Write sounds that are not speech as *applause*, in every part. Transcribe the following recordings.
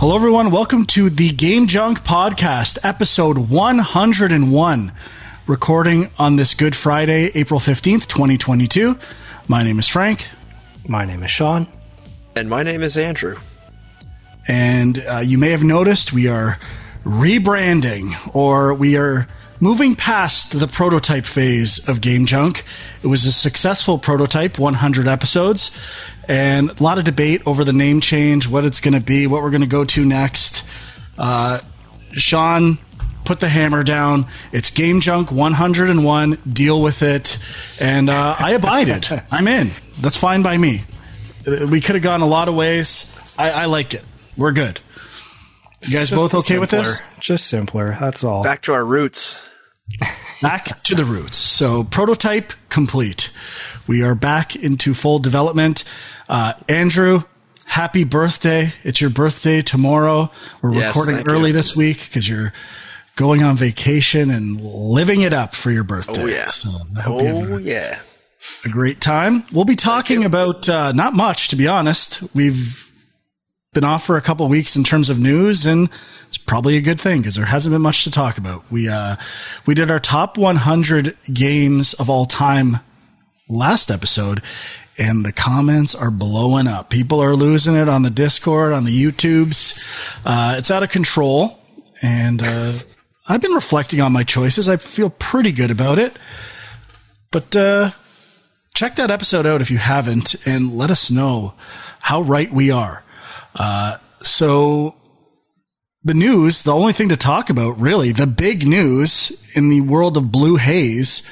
Hello, everyone. Welcome to the Game Junk Podcast, episode 101, recording on this Good Friday, April 15th, 2022. My name is Frank. My name is Sean. And my name is Andrew. And uh, you may have noticed we are rebranding, or we are moving past the prototype phase of Game Junk. It was a successful prototype, 100 episodes, and a lot of debate over the name change, what it's going to be, what we're going to go to next. Uh, Sean put the hammer down. It's Game Junk 101. Deal with it. And uh, I abided. *laughs* I'm in. That's fine by me. We could have gone a lot of ways. I, I liked it. We're good. You guys Just both okay with this? Just simpler. That's all. Back to our roots. *laughs* back to the roots. So prototype complete. We are back into full development. Uh, Andrew, happy birthday. It's your birthday tomorrow. We're Yes, recording early you. this week because you're going on vacation and living it up for your birthday. Oh, yeah. So I hope you have Oh, a, yeah. a great time. We'll be talking about, uh, not much, to be honest. We've been off for a couple weeks in terms of news and it's probably a good thing because there hasn't been much to talk about. We, uh, we did our top 100 games of all time last episode and the comments are blowing up. People are losing it on the Discord, on the YouTubes. Uh, it's out of control and, uh, I've been reflecting on my choices. I feel pretty good about it, but, uh, check that episode out if you haven't and let us know how right we are. Uh, so the news, the only thing to talk about really, the big news in the world of blue haze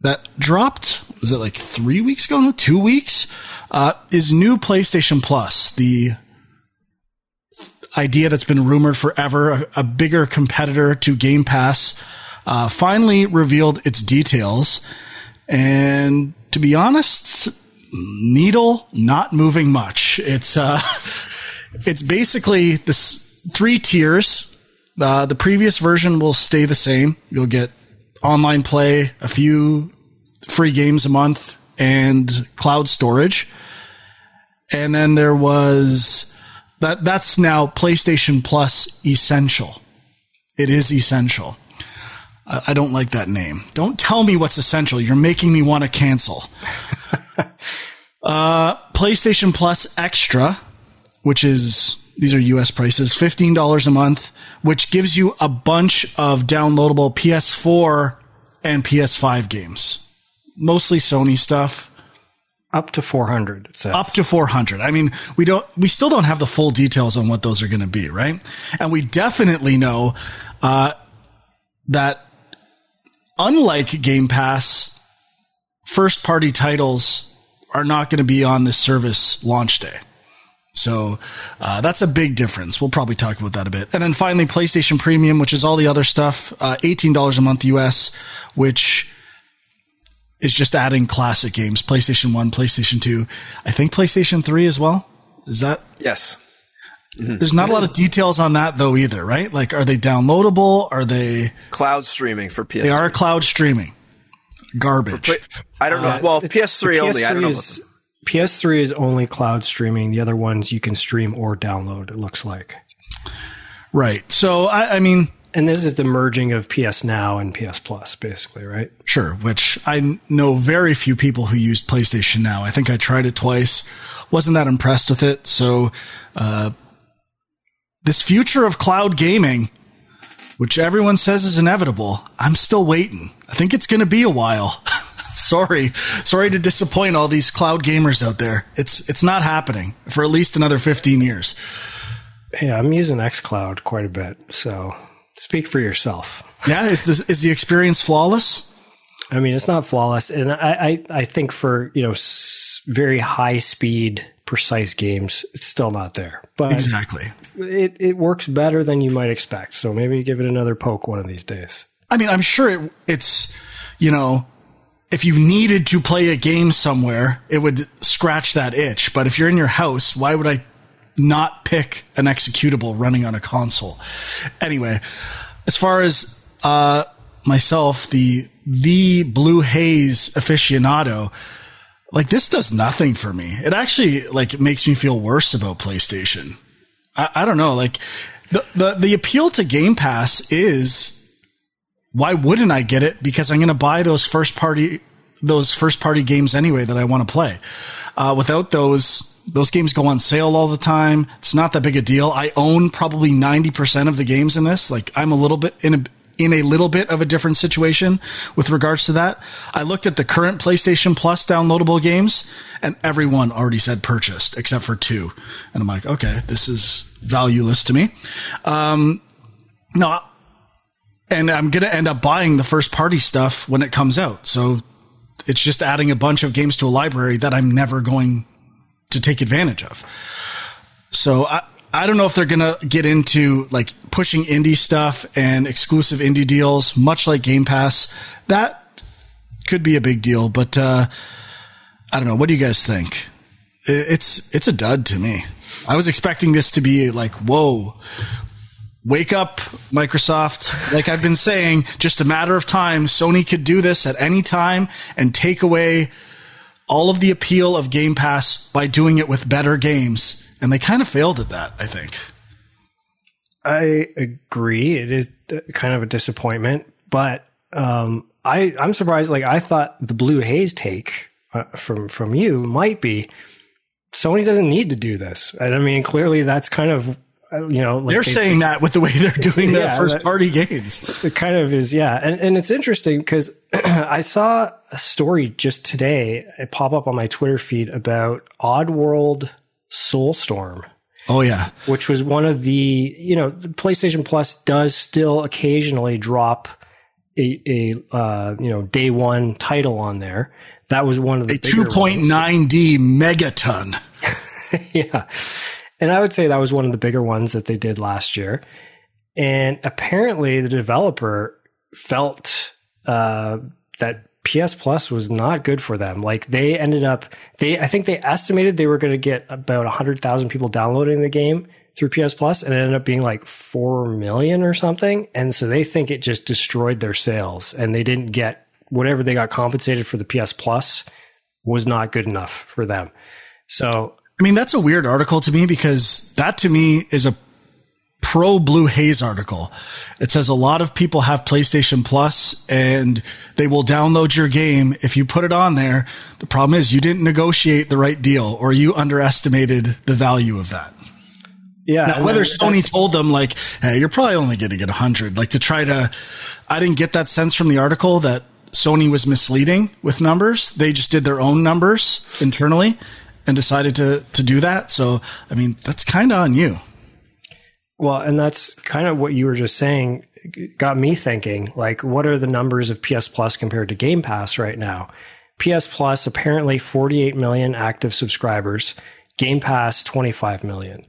that dropped, was it like three weeks ago? No, two weeks, uh, is new PlayStation Plus, the idea that's been rumored forever, a, a bigger competitor to Game Pass, uh, finally revealed its details. And to be honest, needle not moving much. It's, uh, *laughs* it's basically this three tiers. Uh, the previous version will stay the same. You'll get online play, a few free games a month, and cloud storage. And then there was that. That's now PlayStation Plus Essential. It is essential. I I don't like that name. Don't tell me what's essential. You're making me want to cancel. *laughs* uh, PlayStation Plus Extra, which is these are US prices, $15 a month, which gives you a bunch of downloadable PS4 and PS5 games. Mostly Sony stuff. Up to 400, it says. Up to 400. I mean, we don't, we still don't have the full details on what those are going to be, right? And we definitely know, uh, that unlike Game Pass, first party titles are not going to be on this service launch day. So uh, that's a big difference. We'll probably talk about that a bit. And then finally, PlayStation Premium, which is all the other stuff, uh, $18 a month US, which is just adding classic games PlayStation 1, PlayStation 2, I think PlayStation 3 as well. Is that Yes. there's not a lot of details on that though either, right? Like, are they downloadable? Are they? Cloud streaming for PS3. They are cloud streaming. Garbage. But I don't know. Uh, well, it's- PS3 the only. I don't know. is- PS3 is only cloud streaming. The other ones you can stream or download, it looks like. Right. So I, I mean, And this is the merging of PS Now and PS Plus, basically, right? sure. Which I know very few people who used PlayStation Now. I think I tried it twice. Wasn't that impressed with it. So, uh, this future of cloud gaming, which everyone says is inevitable, I'm still waiting. I think it's going to be a while. *laughs* sorry, sorry to disappoint all these cloud gamers out there. It's it's not happening for at least another 15 years. Yeah, I'm using xCloud quite a bit. So speak for yourself. Yeah, is this, is the experience flawless? I mean, it's not flawless, and I, I, I think for you know s- very high speed, precise games, it's still not there. But Exactly. it, it works better than you might expect. So maybe give it another poke one of these days. I mean, I'm sure it, it's, you know, if you needed to play a game somewhere, it would scratch that itch. But if you're in your house, why would I not pick an executable running on a console? Anyway, as far as uh, myself, the the Blue Haze aficionado, like this does nothing for me. It actually like makes me feel worse about PlayStation. I, I don't know. Like the, the the appeal to Game Pass is why wouldn't I get it? Because I'm going to buy those first party those first party games anyway that I want to play. Uh, without those, those games go on sale all the time. It's not that big a deal. I own probably 90% of the games in this. Like I'm a little bit in a, in a little bit of a different situation with regards to that. I looked at the current PlayStation Plus downloadable games and everyone already said purchased except for two. And I'm like, okay, this is valueless to me. Um, no, and I'm going to end up buying the first party stuff when it comes out. So it's just adding a bunch of games to a library that I'm never going to take advantage of. So I, I don't know if they're going to get into like pushing indie stuff and exclusive indie deals, much like Game Pass. That could be a big deal, but uh, I don't know. What do you guys think? It's it's a dud to me. I was expecting this to be like, whoa, wake up, Microsoft. Like I've been saying, just a matter of time. Sony could do this at any time and take away all of the appeal of Game Pass by doing it with better games. And they kind of failed at that, I think. I agree. It is kind of a disappointment, but um, I I'm surprised. Like I thought the Blue Haze take uh, from from you might be Sony doesn't need to do this. And I mean, clearly that's kind of you know, like they're saying that with the way they're doing *laughs* yeah, their first party games. It kind of is, yeah. And, and it's interesting because *clears throat* I saw a story just today it pop up on my Twitter feed about Oddworld Soulstorm. Oh yeah, which was one of the you know the PlayStation Plus does still occasionally drop a, a uh, you know day one title on there. That was one of the a two point nine D megaton. *laughs* yeah, and I would say that was one of the bigger ones that they did last year. And apparently, the developer felt uh, that PS Plus was not good for them. Like they ended up, they I think they estimated they were going to get about hundred thousand people downloading the game through PS Plus, and it ended up being like four million or something. And so they think it just destroyed their sales, and they didn't get whatever they got compensated for the PS Plus was not good enough for them. So I mean, that's a weird article to me because that to me is a pro Blue Haze article. It says a lot of people have PlayStation Plus and they will download your game if you put it on there. The problem is you didn't negotiate the right deal or you underestimated the value of that. Yeah. Now, whether Sony told them like, hey, you're probably only going to get a hundred, like to try to, I didn't get that sense from the article that Sony was misleading with numbers. They just did their own numbers internally and decided to to do that. So, I mean, that's kind of on you. Well, and that's kind of what you were just saying got me thinking, like what are the numbers of PS Plus compared to Game Pass right now? PS Plus apparently 48 million active subscribers, Game Pass 25 million.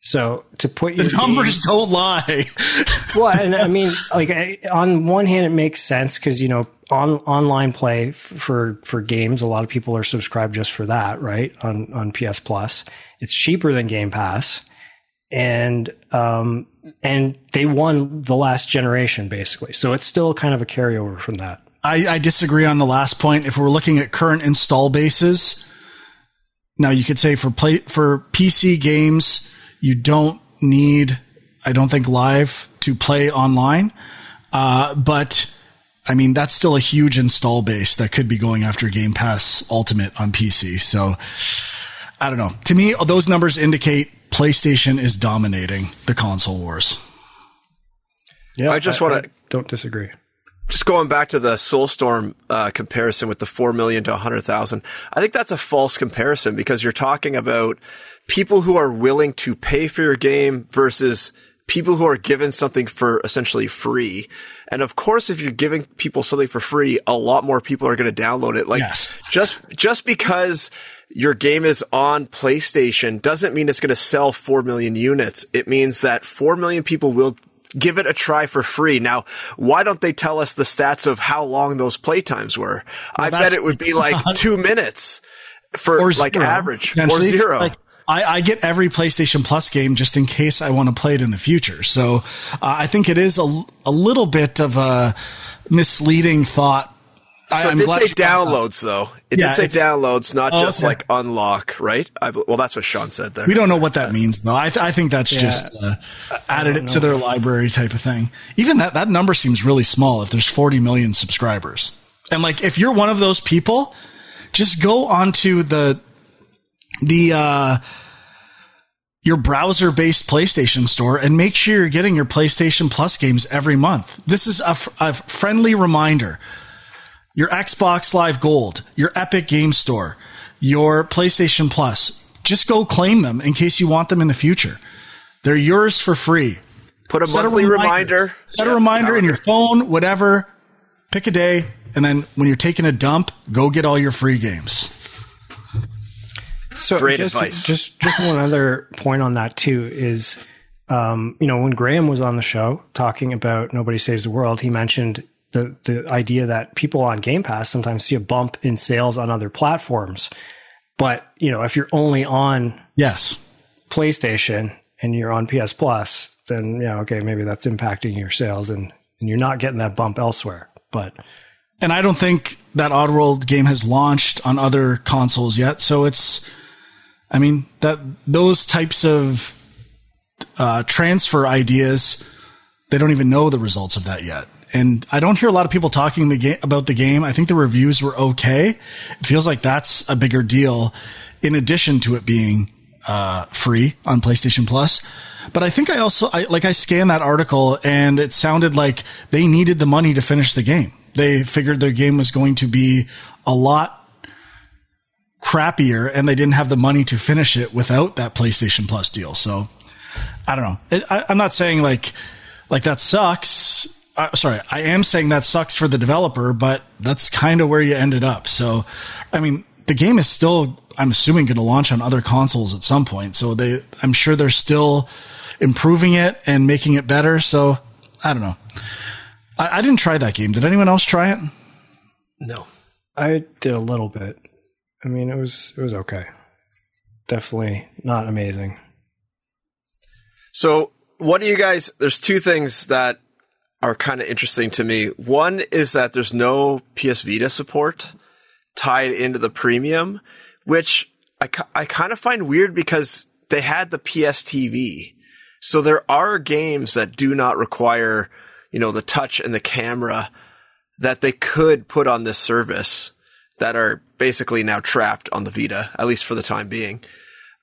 So to put your the numbers game, don't lie. *laughs* well, and I mean, like on one hand, it makes sense because you know on online play for for games, a lot of people are subscribed just for that, right? On on PS Plus, it's cheaper than Game Pass, and um and they won the last generation basically, so it's still kind of a carryover from that. I, I disagree on the last point. If we're looking at current install bases, now you could say for play for PC games you don't need, I don't think, live to play online. Uh, but I mean, that's still a huge install base that could be going after Game Pass Ultimate on PC. So I don't know. To me, those numbers indicate PlayStation is dominating the console wars. Yeah, I just want to don't disagree. Just going back to the Soulstorm uh, comparison with the four million to hundred thousand, I think that's a false comparison because you're talking about people who are willing to pay for your game versus people who are given something for essentially free. And of course, if you're giving people something for free, a lot more people are going to download it. Like yes. just, just because your game is on PlayStation doesn't mean it's going to sell 4 million units. It means that 4 million people will give it a try for free. Now, why don't they tell us the stats of how long those playtimes were? Well, I bet it would be *laughs* like two minutes for or like zero, average or zero. Like, I, I, get every PlayStation Plus game just in case I want to play it in the future. So uh, I think it is a, a little bit of a misleading thought So it did say downloads, though. It yeah, did say it, downloads, not oh, just okay. like unlock, right? I, well, that's what Sean said there. We don't know what that means, though. I, th- I think that's yeah. just uh, added it to their library type of thing. Even that that number seems really small if there's 40 million subscribers. And like, if you're one of those people, just go onto the the uh, your browser based PlayStation store and make sure you're getting your PlayStation Plus games every month. This is a, f- a friendly reminder your Xbox Live Gold, your Epic Game Store, your PlayStation Plus. Just go claim them in case you want them in the future. They're yours for free. Put a set monthly a reminder. reminder. Set a reminder in your phone, whatever. Pick a day, and then when you're taking a dump, go get all your free games. So Great just, advice. Just just one other point on that too is, um, you know, when Graham was on the show talking about Nobody Saves the World, he mentioned the the idea that people on Game Pass sometimes see a bump in sales on other platforms. But, you know, if you're only on yes, PlayStation and you're on PS Plus, then yeah, okay, maybe that's impacting your sales and, and you're not getting that bump elsewhere. But and I don't think that Oddworld game has launched on other consoles yet, so it's I mean that those types of uh, transfer ideas, they don't even know the results of that yet. And I don't hear a lot of people talking the ga- about the game. I think the reviews were okay. It feels like that's a bigger deal in addition to it being uh, free on PlayStation Plus. But I think I also, I, like I scanned that article and it sounded like they needed the money to finish the game. They figured their game was going to be a lot crappier and they didn't have the money to finish it without that PlayStation Plus deal. So I don't know. I, I'm not saying like, like that sucks uh, sorry, I am saying that sucks for the developer, but that's kind of where you ended up. So, I mean, the game is still, I'm assuming, going to launch on other consoles at some point. So they, I'm sure they're still improving it and making it better. So I don't know. I, I didn't try that game. Did anyone else try it? No, I did a little bit. I mean, it was it was okay. Definitely not amazing. So, what do you guys? There's two things that are kind of interesting to me. One is that there's no PS Vita support tied into the premium, which I, I kind of find weird because they had the PS TV. So there are games that do not require, you know, the touch and the camera that they could put on this service that are basically now trapped on the Vita, at least for the time being.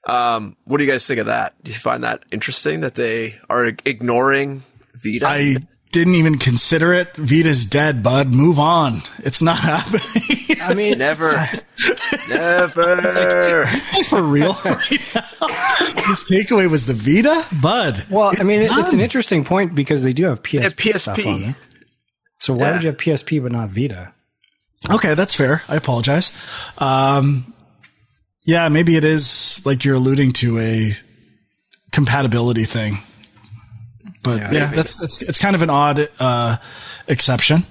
Um, what do you guys think of that? Do you find that interesting that they are ignoring Vita? I didn't even consider it. Vita's dead, bud. Move on. It's not *laughs* happening. I mean, never, *laughs* never. Like, for real? His takeaway was the Vita, bud. Well, I mean, done. it's an interesting point because they do have PSP, have PSP. stuff on there. So why yeah. would you have PSP but not Vita? Okay, that's fair. I apologize. Um, yeah, maybe it is like you're alluding to a compatibility thing. But yeah, yeah that's, that's it's kind of an odd uh, exception.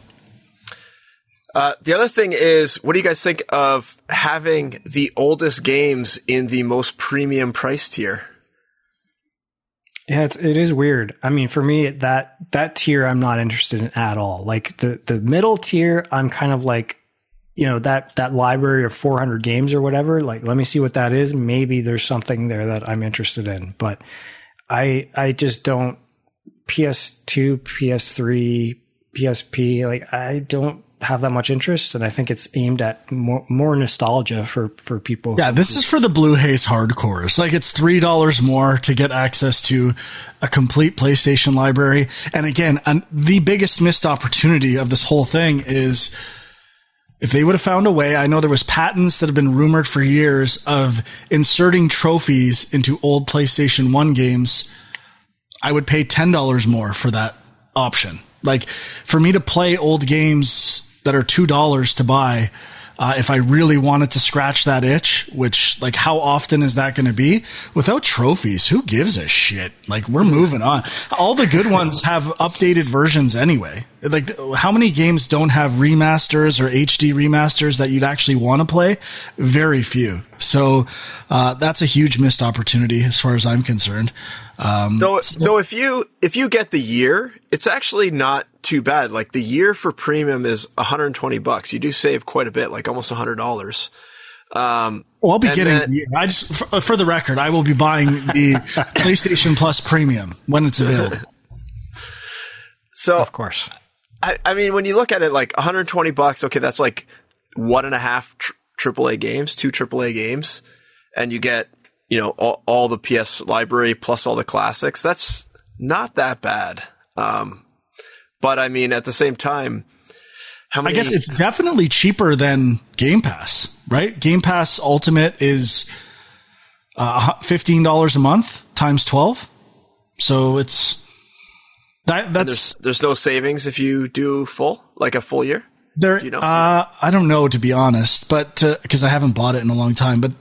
Uh, the other thing is, what do you guys think of having the oldest games in the most premium price tier? Yeah, it's, it is weird. I mean, for me, that that tier I'm not interested in at all. Like the the middle tier, I'm kind of like, you know, that that library of 400 games or whatever. Like, let me see what that is. Maybe there's something there that I'm interested in. But I I just don't PS2, PS3, PSP, like I don't have that much interest, and I think it's aimed at more, more nostalgia for for people. Yeah, this is for the Blue Haze hardcores. Like it's three dollars more to get access to a complete PlayStation library. And again, an, the biggest missed opportunity of this whole thing is if they would have found a way. I know there was patents that have been rumored for years of inserting trophies into old PlayStation One games I would pay $10 more for that option. Like for me to play old games that are $2 to buy, uh, if I really wanted to scratch that itch, which like how often is that going to be? Without trophies, who gives a shit? Like we're moving on. All the good ones have updated versions anyway. Like how many games don't have remasters or HD remasters that you'd actually want to play? Very few. So uh, that's a huge missed opportunity as far as I'm concerned. Um, though, though if you if you get the year, it's actually not too bad. Like the year for premium is 120 bucks. You do save quite a bit, like almost hundred dollars. Um, well, I'll be getting. then- I just for, for the record, I will be buying the *laughs* PlayStation Plus Premium when it's available. so Of course. I, I mean, when you look at it, like 120 bucks, okay, that's like one and a half tr- AAA games, two AAA games, and you get, you know, all, all the PS library plus all the classics. That's not that bad. Um, but I mean, at the same time, how I guess it's definitely cheaper than Game Pass, right? Game Pass Ultimate is uh, fifteen dollars a month times twelve, so it's that that's there's there's no savings if you do full, like a full year. There, you know? uh, I don't know to be honest, but because I haven't bought it in a long time. But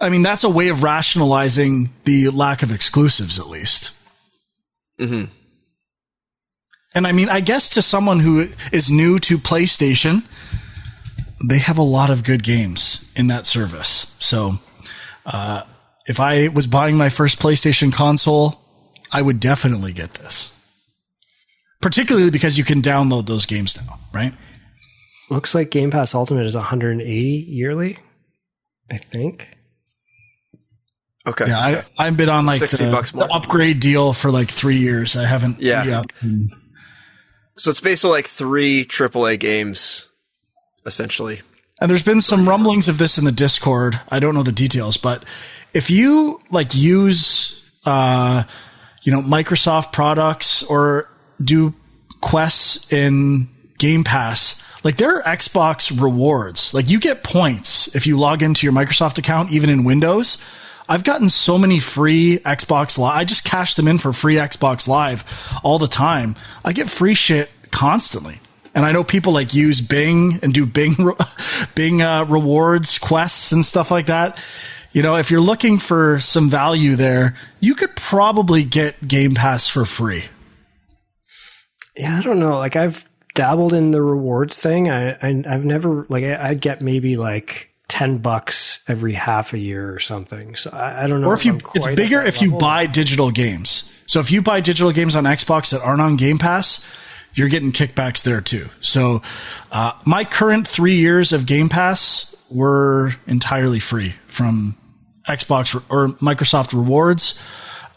I mean, that's a way of rationalizing the lack of exclusives, at least. Mm-hmm. And I mean, I guess to someone who is new to PlayStation, they have a lot of good games in that service. So, uh, if I was buying my first PlayStation console, I would definitely get this. Particularly because you can download those games now, right? Looks like Game Pass Ultimate is 180 yearly. I think. Okay. Yeah, I, I've been on like 60 the, bucks more. the upgrade deal for like three years. I haven't. Yeah. So it's basically like three AAA games, essentially. And there's been some rumblings of this in the Discord. I don't know the details, but if you like use, uh, you know, Microsoft products or do quests in Game Pass, like there are Xbox rewards. Like you get points if you log into your Microsoft account, even in Windows. I've gotten so many free Xbox Live. I just cash them in for free Xbox Live all the time. I get free shit constantly. And I know people like use Bing and do Bing, *laughs* Bing uh, rewards, quests, and stuff like that. You know, if you're looking for some value there, you could probably get Game Pass for free. Yeah, I don't know. Like I've dabbled in the rewards thing. I, I I've never like I, I get maybe like ten bucks every half a year or something. So I, I don't know. Or if you, I'm it's bigger if you buy digital games. So if you buy digital games on Xbox that aren't on Game Pass, you're getting kickbacks there too. So, uh, my current three years of Game Pass were entirely free from Xbox or Microsoft rewards.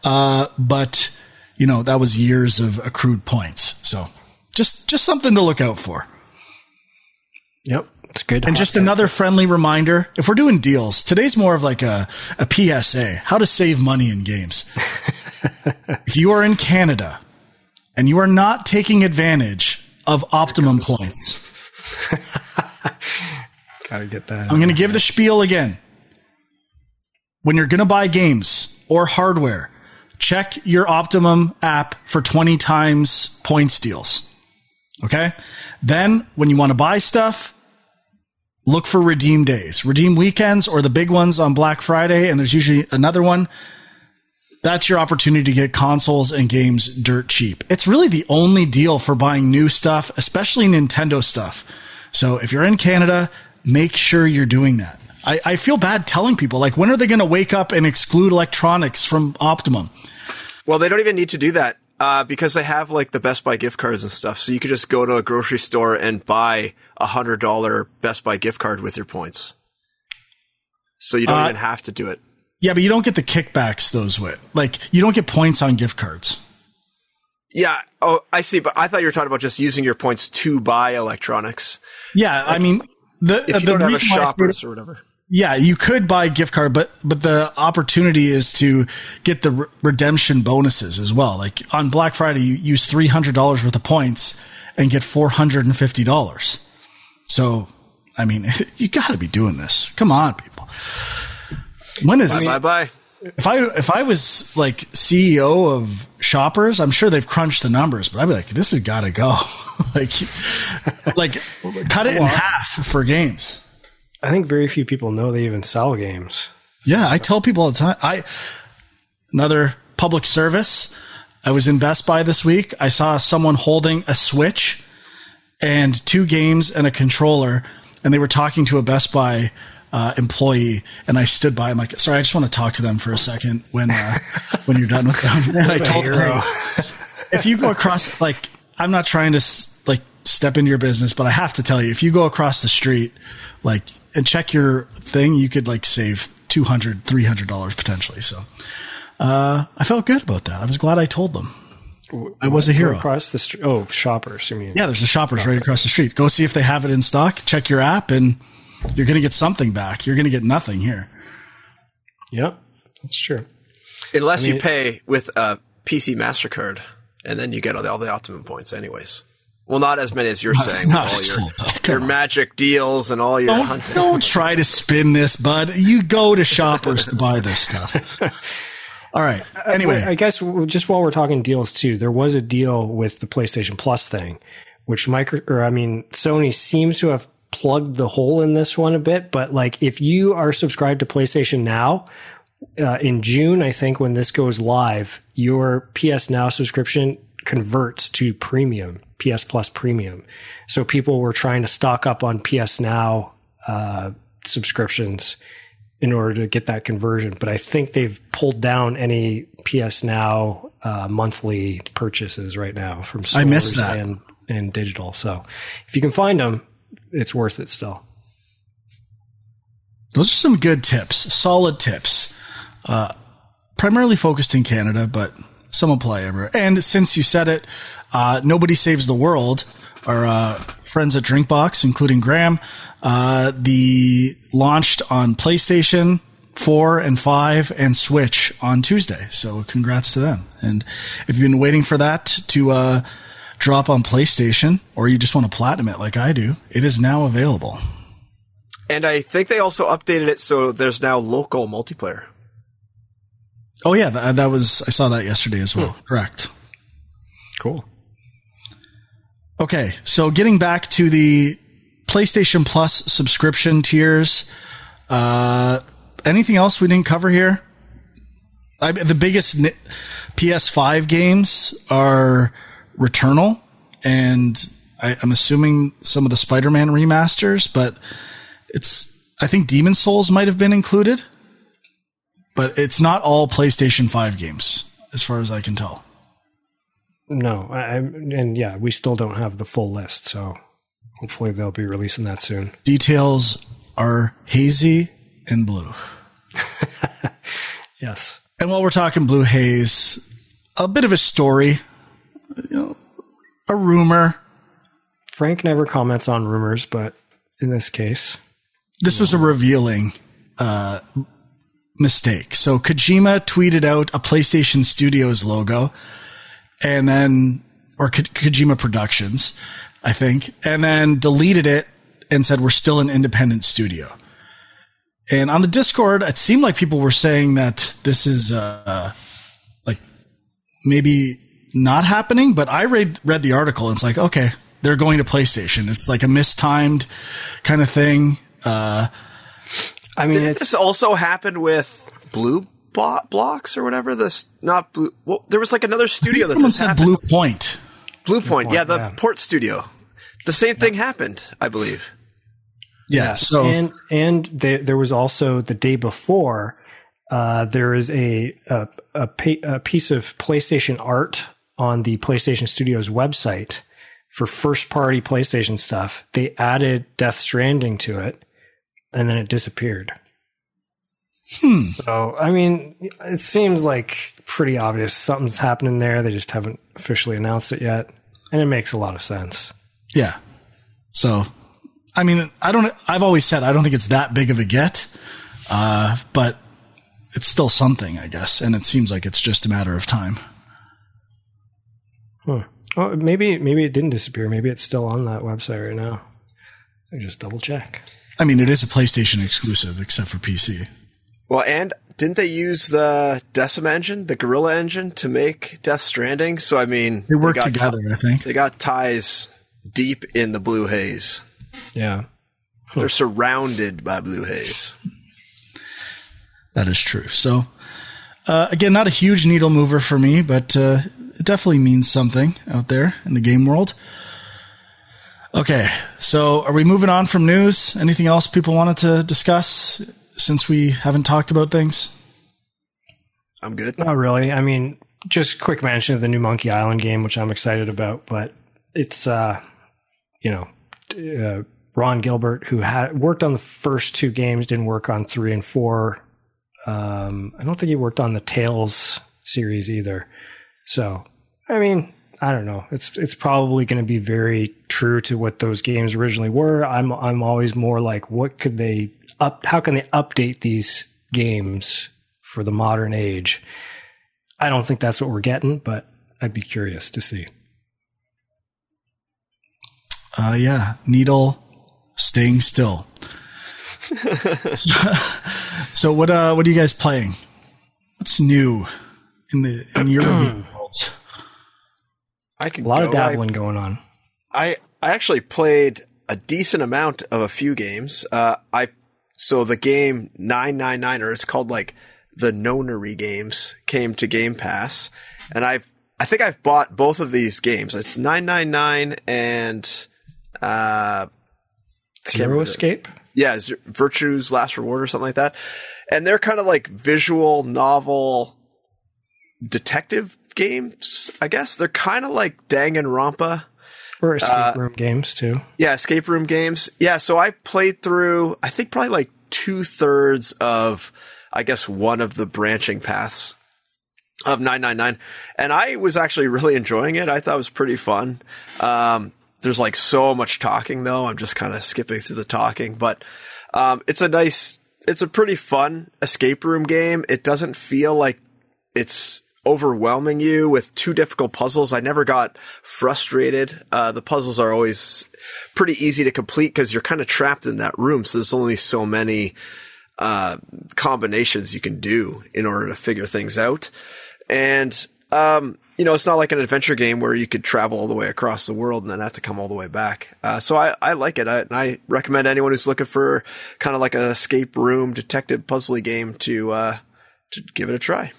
Uh, but you know, that was years of accrued points. So just, just something to look out for. Yep, it's good. And just another friendly reminder, if we're doing deals, today's more of like a, a PSA, how to save money in games. *laughs* if you are in Canada and you are not taking advantage of optimum points, *laughs* gotta get that. I'm going to give the spiel again. When you're going to buy games or hardware, check your Optimum app for 20 times points deals. Okay. Then when you want to buy stuff, look for redeem days, redeem weekends or the big ones on Black Friday. And there's usually another one. That's your opportunity to get consoles and games dirt cheap. It's really the only deal for buying new stuff, especially Nintendo stuff. So if you're in Canada, make sure you're doing that. I, I feel bad telling people, like, when are they going to wake up and exclude electronics from Optimum? Well, they don't even need to do that uh, because they have like the Best Buy gift cards and stuff. So you could just go to a grocery store and buy a hundred dollar Best Buy gift card with your points. So you don't Uh, even have to do it. Yeah, but you don't get the kickbacks those with. Like, you don't get points on gift cards. Yeah. Oh, I see. But I thought you were talking about just using your points to buy electronics. Yeah, I mean, the, If you the don't have a reason why I threw it- shoppers or whatever. Yeah, you could buy a gift card, but but the opportunity is to get the re- redemption bonuses as well. Like on Black Friday, you use three hundred dollars worth of points and get four hundred and fifty dollars. So, I mean, *laughs* you got to be doing this. Come on, people. When is Bye bye. if I if I was like CEO of Shoppers, I'm sure they've crunched the numbers, but I'd be like, this has got to go. *laughs* like, like cut it in half for games. I think very few people know they even sell games. Yeah, I tell people all the time. I another public service. I was in Best Buy this week. I saw someone holding a Switch and two games and a controller, and they were talking to a Best Buy uh, employee, and I stood by. I'm like, sorry, I just want to talk to them for a second when uh, *laughs* when you're done with them. And I told them, if you go across, like, I'm not trying to like step into your business, but I have to tell you, if you go across the street, like, and check your thing, you could like save 200 $300 potentially. So, uh, I felt good about that. I was glad I told them. I was a hero. Across the street. Oh, shoppers, you mean? Yeah, there's a shoppers right across the street. Go see if they have it in stock. Check your app, and you're going to get something back. You're going to get nothing here. Yep, that's true. Unless I mean, you pay with a PC Mastercard, and then you get all the, all the optimum points, anyways. Well, not as many as you're not, saying. Not all *laughs* your, your magic deals and all your. Don't, *laughs* don't try to spin this, bud. You go to shoppers to buy this stuff. *laughs* All right. Uh, anyway, I guess just while we're talking deals too, there was a deal with the PlayStation Plus thing, which micro or I mean Sony seems to have plugged the hole in this one a bit. But like, if you are subscribed to PlayStation Now, uh, in June, I think when this goes live, your PS Now subscription converts to premium, PS Plus premium. So people were trying to stock up on PS Now uh, subscriptions in order to get that conversion. But I think they've pulled down any PS Now uh, monthly purchases right now from stores I missed that. and and digital. So if you can find them, it's worth it still. Those are some good tips, solid tips. Uh, primarily focused in Canada, but some apply everywhere. And since you said it, uh, nobody saves the world. Our uh, friends at Drinkbox, including Graham, uh, the launched on PlayStation 4 and 5 and Switch on Tuesday. So congrats to them. And if you've been waiting for that to uh, drop on PlayStation or you just want to platinum it like I do, it is now available. And I think they also updated it so there's now local multiplayer. Oh yeah, that, that was I saw that yesterday as well. Hmm. Correct. Cool. Okay, so getting back to the PlayStation Plus subscription tiers. Uh, anything else we didn't cover here? I, the biggest PS5 games are Returnal, and I, I, am assuming some of the Spider-Man remasters, but it's I think Demon Souls might have been included, but it's not all PlayStation 5 games, as far as I can tell. No, I, and yeah, we still don't have the full list, so Hopefully, they'll be releasing that soon. Details are hazy and blue. *laughs* yes. And while we're talking blue haze, a bit of a story, you know, a rumor. Frank never comments on rumors, but in this case, this was a revealing uh, mistake. So Kojima tweeted out a PlayStation Studios logo, and then or Ko- Kojima Productions, I think, and then deleted it and said, we're still an independent studio. And on the Discord, it seemed like people were saying that this is, uh, like maybe not happening, but I read, read the article and it's like, okay, they're going to PlayStation. It's like a mistimed kind of thing. Uh, I mean, did this also happen with Blue Blocks or whatever? This not Blue. Well, there was like another studio that this happened. Bluepoint. Blue Point, yeah, the yeah. port studio. The same thing happened, I believe. Yeah. So and and there, there was also the day before. Uh, there is a a, a, a piece of PlayStation art on the PlayStation Studios website for first party PlayStation stuff. They added Death Stranding to it, and then it disappeared. Hmm. So, I mean, it seems like pretty obvious something's happening there. They just haven't officially announced it yet. And it makes a lot of sense. Yeah. So, I mean, I don't, I've always said I don't think it's that big of a get, uh, but it's still something, I guess. And it seems like it's just a matter of time. Huh. Oh, maybe, maybe it didn't disappear. Maybe it's still on that website right now. I just double check. I mean, it is a PlayStation exclusive, except for PC. Well, and didn't they use the Decima engine, the Guerrilla engine, to make Death Stranding? So I mean, they work together. I think they got ties deep in the blue haze. Yeah, they're surrounded by blue haze. That is true. So uh, again, not a huge needle mover for me, but uh, it definitely means something out there in the game world. Okay, so are we moving on from news? Anything else people wanted to discuss since we haven't talked about things? I'm good. Not really. I mean, just quick mention of the new Monkey Island game, which I'm excited about, but it's, uh, you know, uh, Ron Gilbert, who had worked on the first two games, didn't work on three and four. Um, I don't think he worked on the Tales series either. So, I mean, I don't know. It's it's probably going to be very true to what those games originally were. I'm I'm always more like, what could they up? How can they update these games for the modern age? I don't think that's what we're getting, but I'd be curious to see. Uh, yeah, Needle staying still. *laughs* so what uh what are you guys playing? What's new in the in your *clears throat* world? I A lot go. of dabbling going on. I, I I actually played a decent amount of a few games. Uh, I so the game nine nine nine or it's called like the Nonary games came to Game Pass, and I've I think I've bought both of these games. It's nine nine nine and uh, Zero Escape. yeah, Virtue's Last Reward or something like that. And they're kind of like visual novel detective games, I guess. They're kind of like Danganronpa. Or escape Uh, room games too. Yeah, escape room games. Yeah, so I played through, I think probably like two thirds of, I guess, one of the branching paths of 999. And I was actually really enjoying it. I thought it was pretty fun. Um, there's like so much talking though. I'm just kind of skipping through the talking, but, um, it's a nice, it's a pretty fun escape room game. It doesn't feel like it's overwhelming you with too difficult puzzles. I never got frustrated. Uh, the puzzles are always pretty easy to complete because you're kind of trapped in that room. So there's only so many, uh, combinations you can do in order to figure things out. And, um, you know, it's not like an adventure game where you could travel all the way across the world and then have to come all the way back. Uh, so I, I like it. I, and I recommend anyone who's looking for kind of like an escape room detective puzzly game to, uh, to give it a try.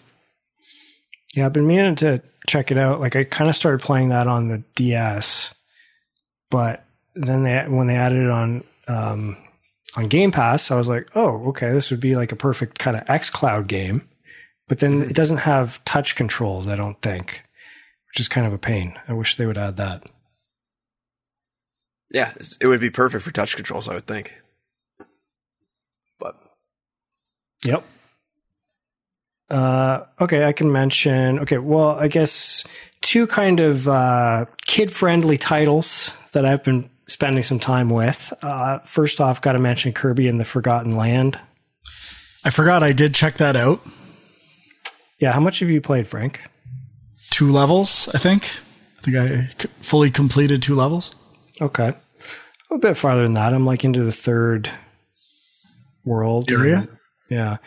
Yeah, I've been meaning to check it out. Like I kind of started playing that on the DS, but then they when they added it on um, on Game Pass, I was like, oh, okay, this would be like a perfect kind of X Cloud game. But then it doesn't have touch controls, I don't think, which is kind of a pain. I wish they would add that. Yeah, it would be perfect for touch controls, I would think. But Yep. Uh, okay, I can mention. Okay, well, I guess two kind of uh, kid-friendly titles that I've been spending some time with. Uh, first off, got to mention Kirby and the Forgotten Land. I forgot I did check that out. Yeah, how much have you played, Frank? Two levels, I think. I think I c- fully completed two levels. Okay, a bit farther than that. I'm like into the third world Area? Yeah,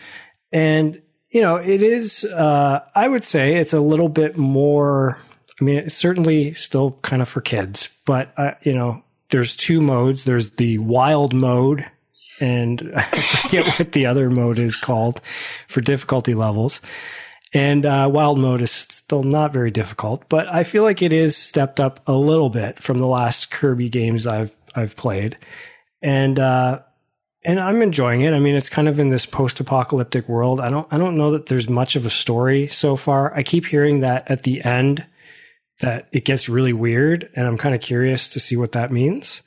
and you know, it is. Uh, I would say it's a little bit more. I mean, it's certainly still kind of for kids, but uh, you know, there's two modes. There's the wild mode, and *laughs* I forget what the other mode is called for difficulty levels. And uh, wild mode is still not very difficult, but I feel like it is stepped up a little bit from the last Kirby games I've I've played, and uh, and I'm enjoying it. I mean, it's kind of in this post-apocalyptic world. I don't I don't know that there's much of a story so far. I keep hearing that at the end that it gets really weird, and I'm kind of curious to see what that means.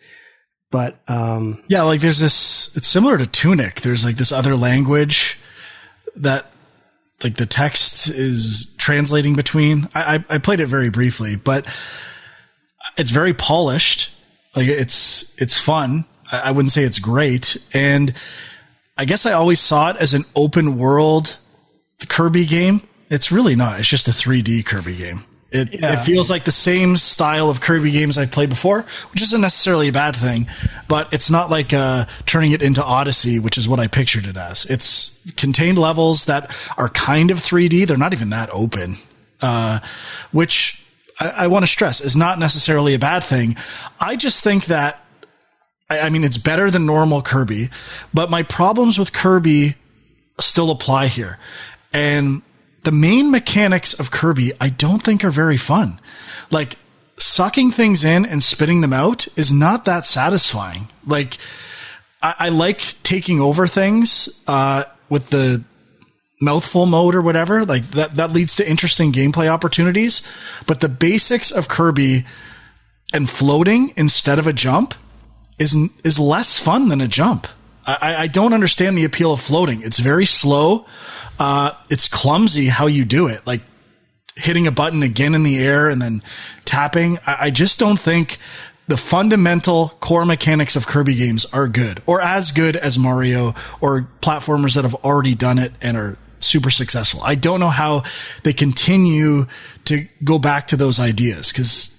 But um, Yeah, like there's this. It's similar to Tunic. There's like this other language that, like the text is translating between. I, I, I played it very briefly, but it's very polished. Like it's it's fun. I, wouldn't say it's great, and I guess I always saw it as an open world Kirby game. It's really not. It's just a 3D Kirby game. It, Yeah. it feels like the same style of Kirby games I've played before, which isn't necessarily a bad thing, but it's not like uh, turning it into Odyssey, which is what I pictured it as. It's contained levels that are kind of 3D. They're not even that open, uh, which I, I want to stress is not necessarily a bad thing. I just think that I, I mean, it's better than normal Kirby, but my problems with Kirby still apply here. And the main mechanics of Kirby, I don't think are very fun. Like sucking things in and spitting them out is not that satisfying. Like, I, I like taking over things uh, with the mouthful mode or whatever. Like that, that leads to interesting gameplay opportunities. But the basics of Kirby and floating instead of a jump is is less fun than a jump. I, I don't understand the appeal of floating. It's very slow. Uh, it's clumsy how you do it. Like hitting a button again in the air and then tapping. I, I just don't think the fundamental core mechanics of Kirby games are good or as good as Mario or platformers that have already done it and are super successful. I don't know how they continue to go back to those ideas because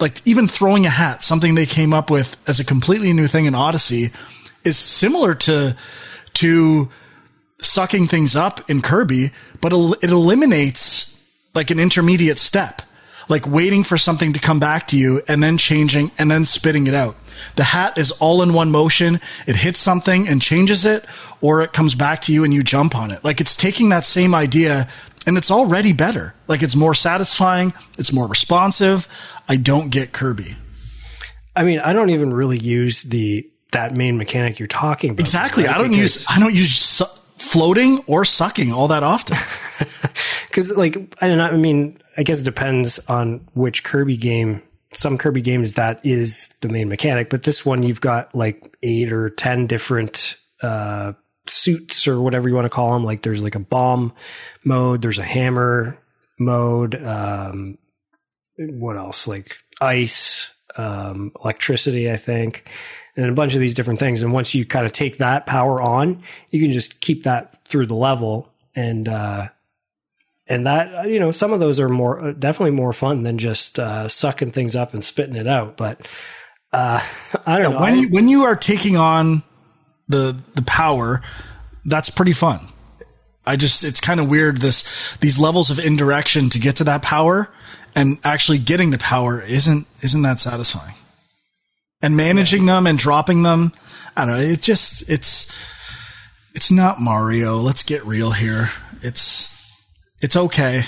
like even throwing a hat, something they came up with as a completely new thing in Odyssey is similar to, to sucking things up in Kirby, but it eliminates like an intermediate step, like waiting for something to come back to you and then changing and then spitting it out. The hat is all in one motion. It hits something and changes it, or it comes back to you and you jump on it. Like it's taking that same idea and it's already better. Like it's more satisfying. It's more responsive. I don't get Kirby. I mean, I don't even really use the that main mechanic you're talking about. Exactly. Right? I don't because use I don't use su- floating or sucking all that often. *laughs* Because like I don't know, I mean, I guess it depends on which Kirby game. Some Kirby games that is the main mechanic, but this one you've got like eight or ten different uh, suits or whatever you want to call them. Like there's like a bomb mode, there's a hammer mode. Um, what else? Like ice, um, electricity, I think, and a bunch of these different things. And once you kind of take that power on, you can just keep that through the level and, uh, and that you know some of those are more uh, definitely more fun than just uh, sucking things up and spitting it out. But uh, *laughs* I don't yeah, know when you when you are taking on the the power, that's pretty fun. I just it's kind of weird this these levels of indirection to get to that power and actually getting the power isn't isn't that satisfying. And managing yeah. them and dropping them, I don't know. It just it's it's not Mario. Let's get real here. It's it's okay.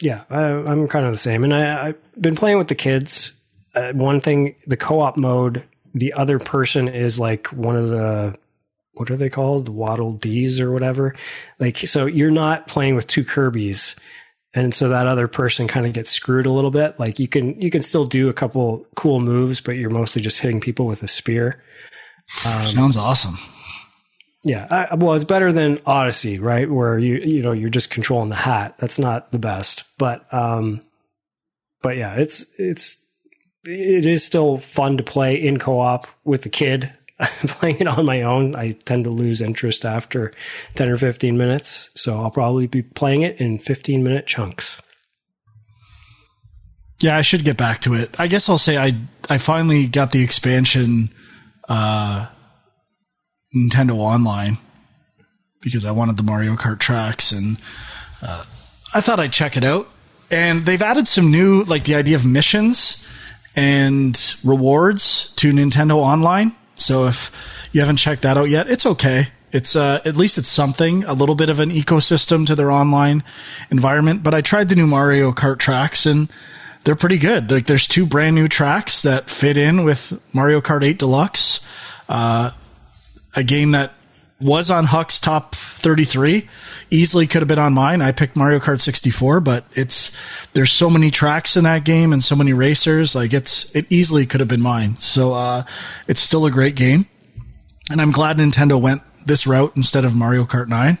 Yeah, I, am kind of the same, and I, have been playing with the kids. Uh, one thing, the co-op mode, the other person is like one of the what are they called, Waddle Dees or whatever. Like, so you're not playing with two Kirby's and so that other person kind of gets screwed a little bit. Like you can you can still do a couple cool moves, but you're mostly just hitting people with a spear. Um, Sounds awesome. Yeah, I, well, it's better than Odyssey, right? Where you you know you're just controlling the hat. That's not the best, but um, but yeah, it's it's it is still fun to play in co-op with the kid *laughs* playing it on my own, I tend to lose interest after 10 or 15 minutes. So I'll probably be playing it in 15 minute chunks. Yeah, I should get back to it. I guess I'll say I I finally got the expansion uh, Nintendo Online because I wanted the Mario Kart tracks and uh, I thought I'd check it out. And they've added some new like the idea of missions and rewards to Nintendo Online. So if you haven't checked that out yet, it's okay. It's uh, at least it's something, a little bit of an ecosystem to their online environment. But I tried the new Mario Kart tracks and they're pretty good. Like there's two brand new tracks that fit in with Mario Kart 8 Deluxe, uh, a game that was on Huck's top 33. Easily could have been on mine. I picked Mario Kart 64, but it's there's so many tracks in that game and so many racers. Like it's it easily could have been mine. So uh, it's still a great game, and I'm glad Nintendo went this route instead of Mario Kart 9.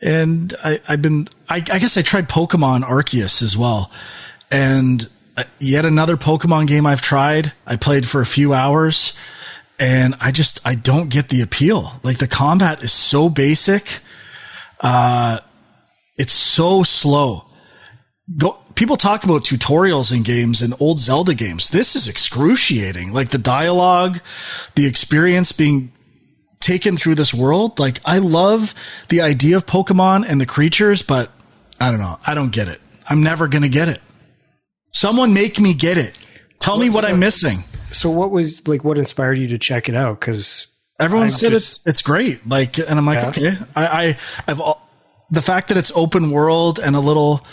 And I, have been I, I guess I tried Pokemon Arceus as well, and uh, yet another Pokemon game I've tried. I played for a few hours and I just I don't get the appeal. Like the combat is so basic. Uh, it's so slow. Go, people talk about tutorials in games and old Zelda games. This is excruciating. Like the dialogue, the experience being taken through this world. Like I love the idea of Pokemon and the creatures, but I don't know. I don't get it. I'm never going to get it. Someone make me get it. Tell me what I'm missing. So what was like what inspired you to check it out? Because everyone I've said just, it's it's great. Like, and I'm like, yeah. okay, I, I I've the fact that it's open world and a little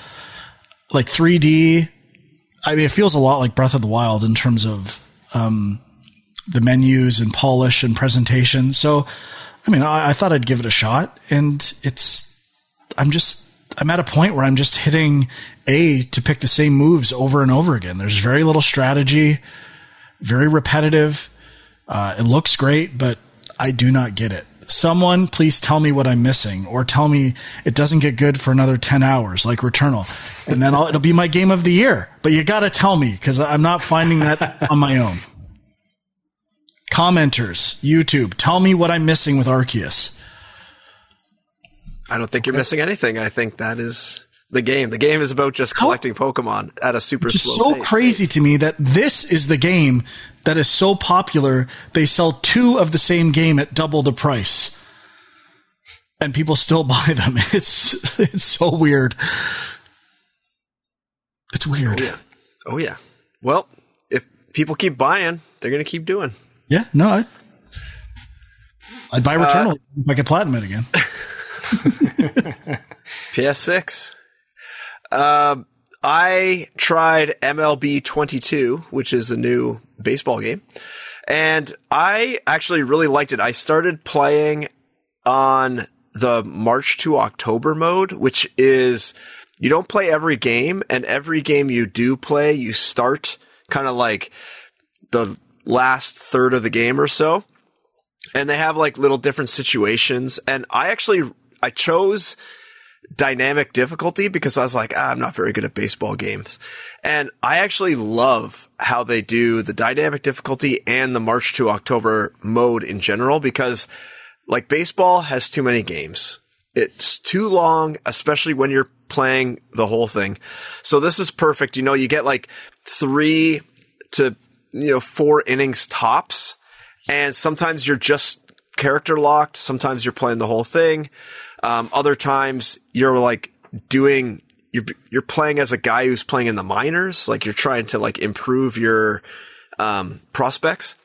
like 3D. I mean, it feels a lot like Breath of the Wild in terms of um, the menus and polish and presentation. So, I mean, I, I thought I'd give it a shot, and it's. I'm just. I'm at a point where I'm just hitting A to pick the same moves over and over again. There's very little strategy, very repetitive. Uh, it looks great, but I do not get it. Someone please tell me what I'm missing or tell me it doesn't get good for another 10 hours like Returnal. And then I'll, it'll be my game of the year. But you got to tell me because I'm not finding that *laughs* on my own. Commenters, YouTube, tell me what I'm missing with Arceus. I don't think you're missing anything. I think that is the game. The game is about just collecting How? Pokemon at a super slow. it's slow so pace. crazy to me that this is the game that is so popular. They sell two of the same game at double the price. And people still *laughs* buy them. *laughs* It's it's so weird. It's weird. Oh yeah. Oh yeah. Well, if people keep buying, they're going to keep doing. Yeah, no, I, I'd buy Returnal uh, if I could platinum it again. *laughs* PS6. Um, I tried MLB 22, which is a new baseball game, and I actually really liked it. I started playing on the March to October mode, which is you don't play every game, and every game you do play, you start kind of like the last third of the game or so. And they have like little different situations. And I actually, I chose dynamic difficulty because I was like, ah, I'm not very good at baseball games. And I actually love how they do the dynamic difficulty and the March to October mode in general because like baseball has too many games. It's too long, especially when you're playing the whole thing. So this is perfect. You know, you get like three to, you know, four innings tops. And sometimes you're just character locked. Sometimes you're playing the whole thing. Um, other times you're like doing, you're, you're playing as a guy who's playing in the minors. Like you're trying to like improve your, um, prospects.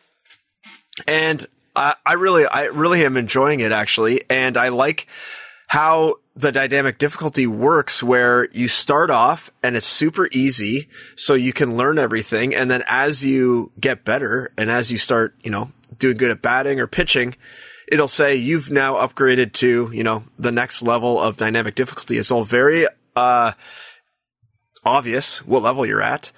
And I, I really, I really am enjoying it actually. And I like how the dynamic difficulty works where you start off and it's super easy so you can learn everything. And then as you get better and as you start, you know, doing good at batting or pitching, it'll say you've now upgraded to, you know, the next level of dynamic difficulty. It's all very, uh, obvious what level you're at.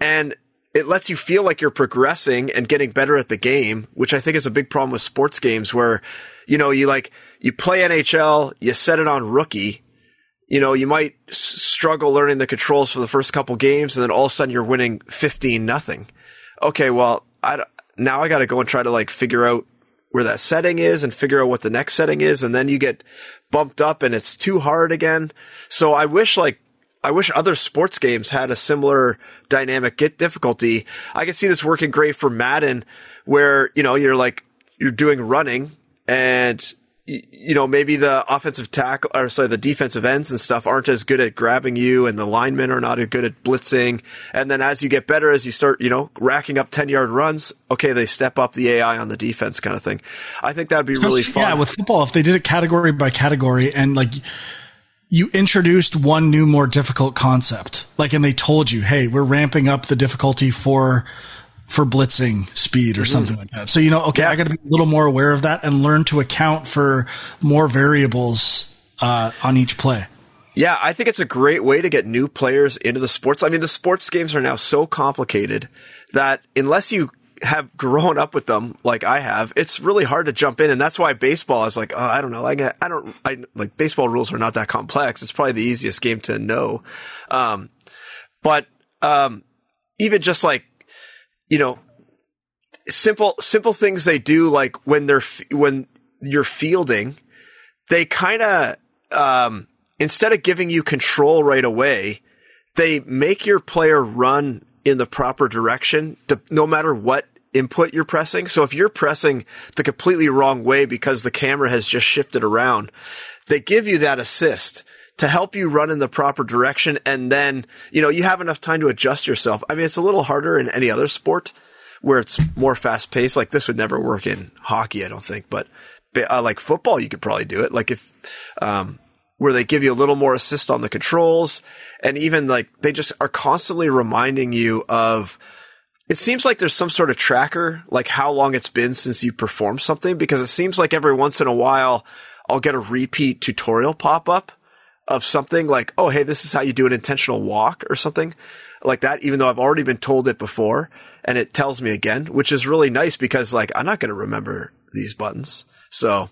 And it lets you feel like you're progressing and getting better at the game, which I think is a big problem with sports games where, you know, you like, you play NHL, you set it on rookie, you know, you might s- struggle learning the controls for the first couple games and then all of a sudden you're winning 15 nothing. Okay. Well, I, now I got to go and try to like figure out where that setting is and figure out what the next setting is. And then you get bumped up and it's too hard again. So I wish like, I wish other sports games had a similar dynamic get difficulty. I can see this working great for Madden where, you know, you're like, you're doing running and you know, maybe the offensive tackle or sorry, the defensive ends and stuff aren't as good at grabbing you and the linemen are not as good at blitzing. And then as you get better, as you start, you know, racking up 10 yard runs, okay, they step up the AI on the defense kind of thing. I think that would be really fun. Yeah, with football, if they did it category by category and like, you introduced one new, more difficult concept. Like, and they told you, hey, we're ramping up the difficulty for for blitzing speed or mm-hmm. something like that. So, you know, okay, yeah. I got to be a little more aware of that and learn to account for more variables uh, on each play. Yeah, I think it's a great way to get new players into the sports. I mean, the sports games are now so complicated that unless you have grown up with them like I have, it's really hard to jump in. And that's why baseball is like, oh, I don't know. Like, I don't, I like baseball rules are not that complex. It's probably the easiest game to know. Um, but, um, even just like you know, simple, simple things they do, like when they're, when you're fielding, they kind of, um, instead of giving you control right away, they make your player run in the proper direction to, no matter what input you're pressing. So if you're pressing the completely wrong way because the camera has just shifted around, they give you that assist to help you run in the proper direction. And then, you know, you have enough time to adjust yourself. I mean, it's a little harder in any other sport where it's more fast paced. Like this would never work in hockey, I don't think, but uh, like football, you could probably do it. Like if, um, where they give you a little more assist on the controls. And even like they just are constantly reminding you of, it seems like there's some sort of tracker, like how long it's been since you performed something, because it seems like every once in a while I'll get a repeat tutorial pop up of something like, oh, hey, this is how you do an intentional walk or something like that, even though I've already been told it before and it tells me again, which is really nice because like I'm not going to remember these buttons. So,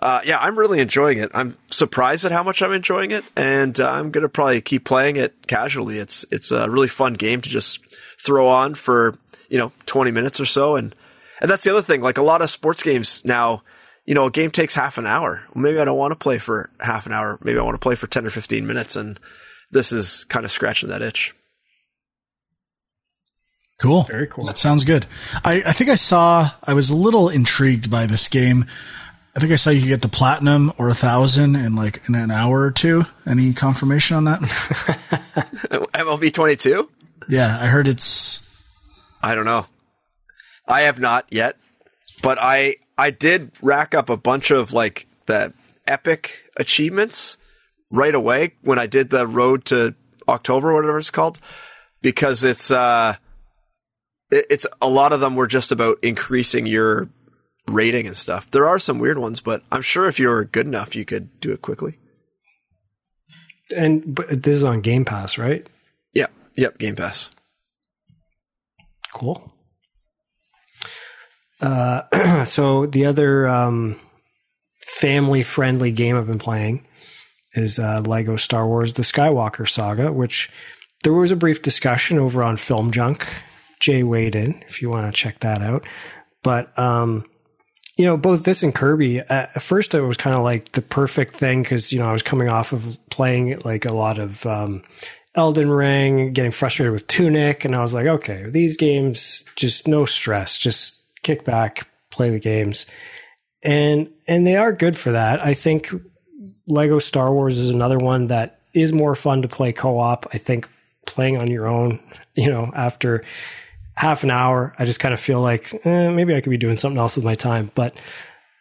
uh, yeah, I'm really enjoying it. I'm surprised at how much I'm enjoying it, and uh, I'm gonna probably keep playing it casually. It's it's a really fun game to just throw on for you know 20 minutes or so, and and that's the other thing. Like a lot of sports games now, you know, a game takes half an hour. Well, maybe I don't want to play for half an hour. Maybe I want to play for 10 or 15 minutes, and this is kind of scratching that itch. Cool. Very cool. That sounds good. I, I think I saw, I was a little intrigued by this game. I think I saw you could get the platinum or a thousand in like in an hour or two. Any confirmation on that? *laughs* MLB 22? Yeah, I heard it's. I don't know. I have not yet, but I I did rack up a bunch of like the epic achievements right away when I did the road to October, whatever it's called, because it's uh it's a lot of them were just about increasing your rating and stuff. There are some weird ones, but I'm sure if you're good enough, you could do it quickly. And but this is on Game Pass, right? Yep, yep, Game Pass. Cool. Uh, *clears throat* so the other um, family-friendly game I've been playing is uh, Lego Star Wars: The Skywalker Saga, which there was a brief discussion over on Film Junk Jay in if you want to check that out. But um, you know, both this and Kirby. At first, it was kind of like the perfect thing because you know I was coming off of playing like a lot of um, Elden Ring, getting frustrated with Tunic, and I was like, okay, these games just no stress, just kick back, play the games, and and they are good for that. I think Lego Star Wars is another one that is more fun to play co-op. I think playing on your own, *laughs* you know, after half an hour, I just kind of feel like eh, maybe I could be doing something else with my time. But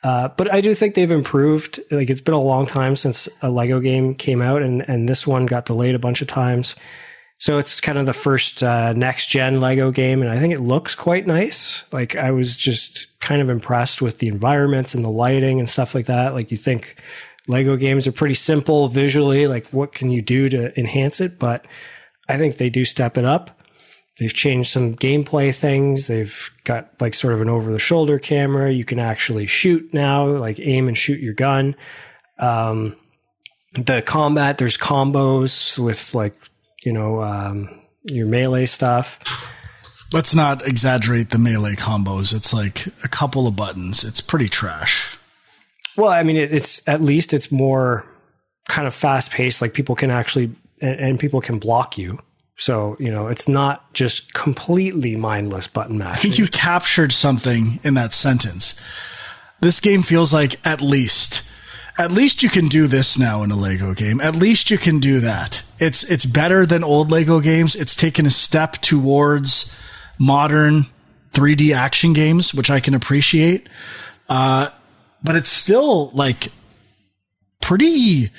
uh, but I do think they've improved. Like it's been a long time since a Lego game came out, and and this one got delayed a bunch of times. So it's kind of the first uh, next gen Lego game, and I think it looks quite nice. Like I was just kind of impressed with the environments and the lighting and stuff like that. Like you think Lego games are pretty simple visually. Like what can you do to enhance it? But I think they do step it up. They've changed some gameplay things. They've got like sort of an over the shoulder camera. You can actually shoot now, like aim and shoot your gun. Um, the combat, there's combos with like, you know, um, your melee stuff. Let's not exaggerate the melee combos. It's like a couple of buttons. It's pretty trash. Well, I mean, it, it's at least it's more kind of fast paced. Like people can actually, and, and people can block you. So, you know, it's not just completely mindless button mashing. I think you captured something in that sentence. This game feels like at least at least you can do this now in a Lego game. At least you can do that. It's it's better than old Lego games. It's taken a step towards modern 3D action games, which I can appreciate. Uh, but it's still like pretty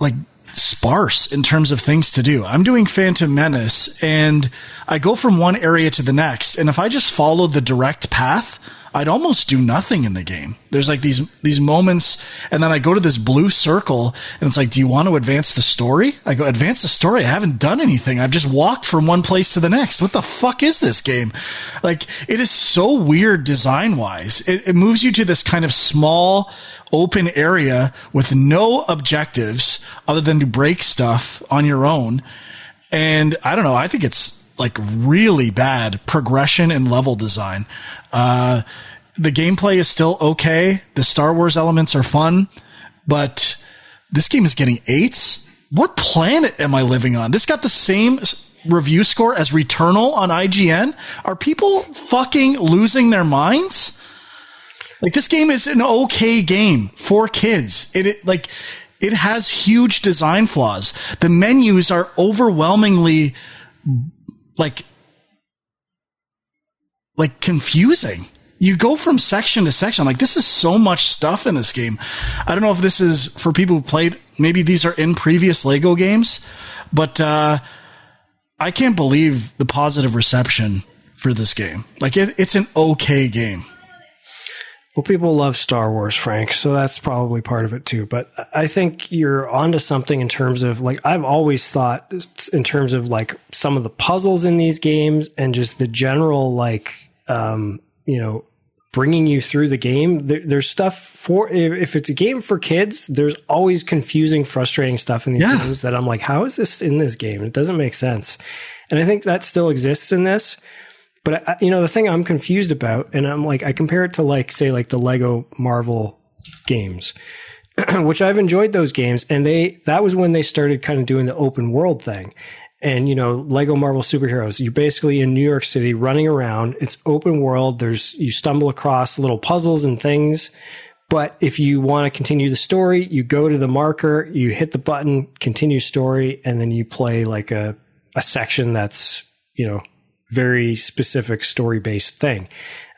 like sparse in terms of things to do. I'm doing Phantom Menace and I go from one area to the next. And if I just followed the direct path, I'd almost do nothing in the game. There's like these these moments, and then I go to this blue circle, and it's like, do you want to advance the story? I go, advance the story. I haven't done anything. I've just walked from one place to the next. What the fuck is this game? Like, it is so weird design wise. It, it moves you to this kind of small, open area with no objectives other than to break stuff on your own. And I don't know. I think it's like really bad progression and level design. Uh, the gameplay is still okay. The Star Wars elements are fun, but this game is getting eights. What planet am I living on? This got the same review score as Returnal on IGN. Are people fucking losing their minds? Like this game is an okay game for kids. It, it like it has huge design flaws. The menus are overwhelmingly like like confusing. you go from section to section. Like, this is so much stuff in this game. I don't know if this is for people who played, maybe these are in previous Lego games, but, uh, I can't believe the positive reception for this game. Like it, it's an okay game. Well, people love Star Wars, Frank, so that's probably part of it too. But I think you're onto something in terms of like I've always thought in terms of like some of the puzzles in these games and just the general like um, you know bringing you through the game. There, there's stuff for if it's a game for kids. There's always confusing, frustrating stuff in these yeah. games that I'm like, how is this in this game? It doesn't make sense, and I think that still exists in this. But I, you know, the thing I'm confused about, and I'm like, I compare it to like, say, like the Lego Marvel games, *clears throat* which I've enjoyed those games, and they that was when they started kind of doing the open world thing. And you know, Lego Marvel superheroes, you're basically in New York City running around. It's open world. There's you stumble across little puzzles and things. But if you want to continue the story, you go to the marker, you hit the button, continue story, and then you play like a, a section that's, you know, very specific story based thing.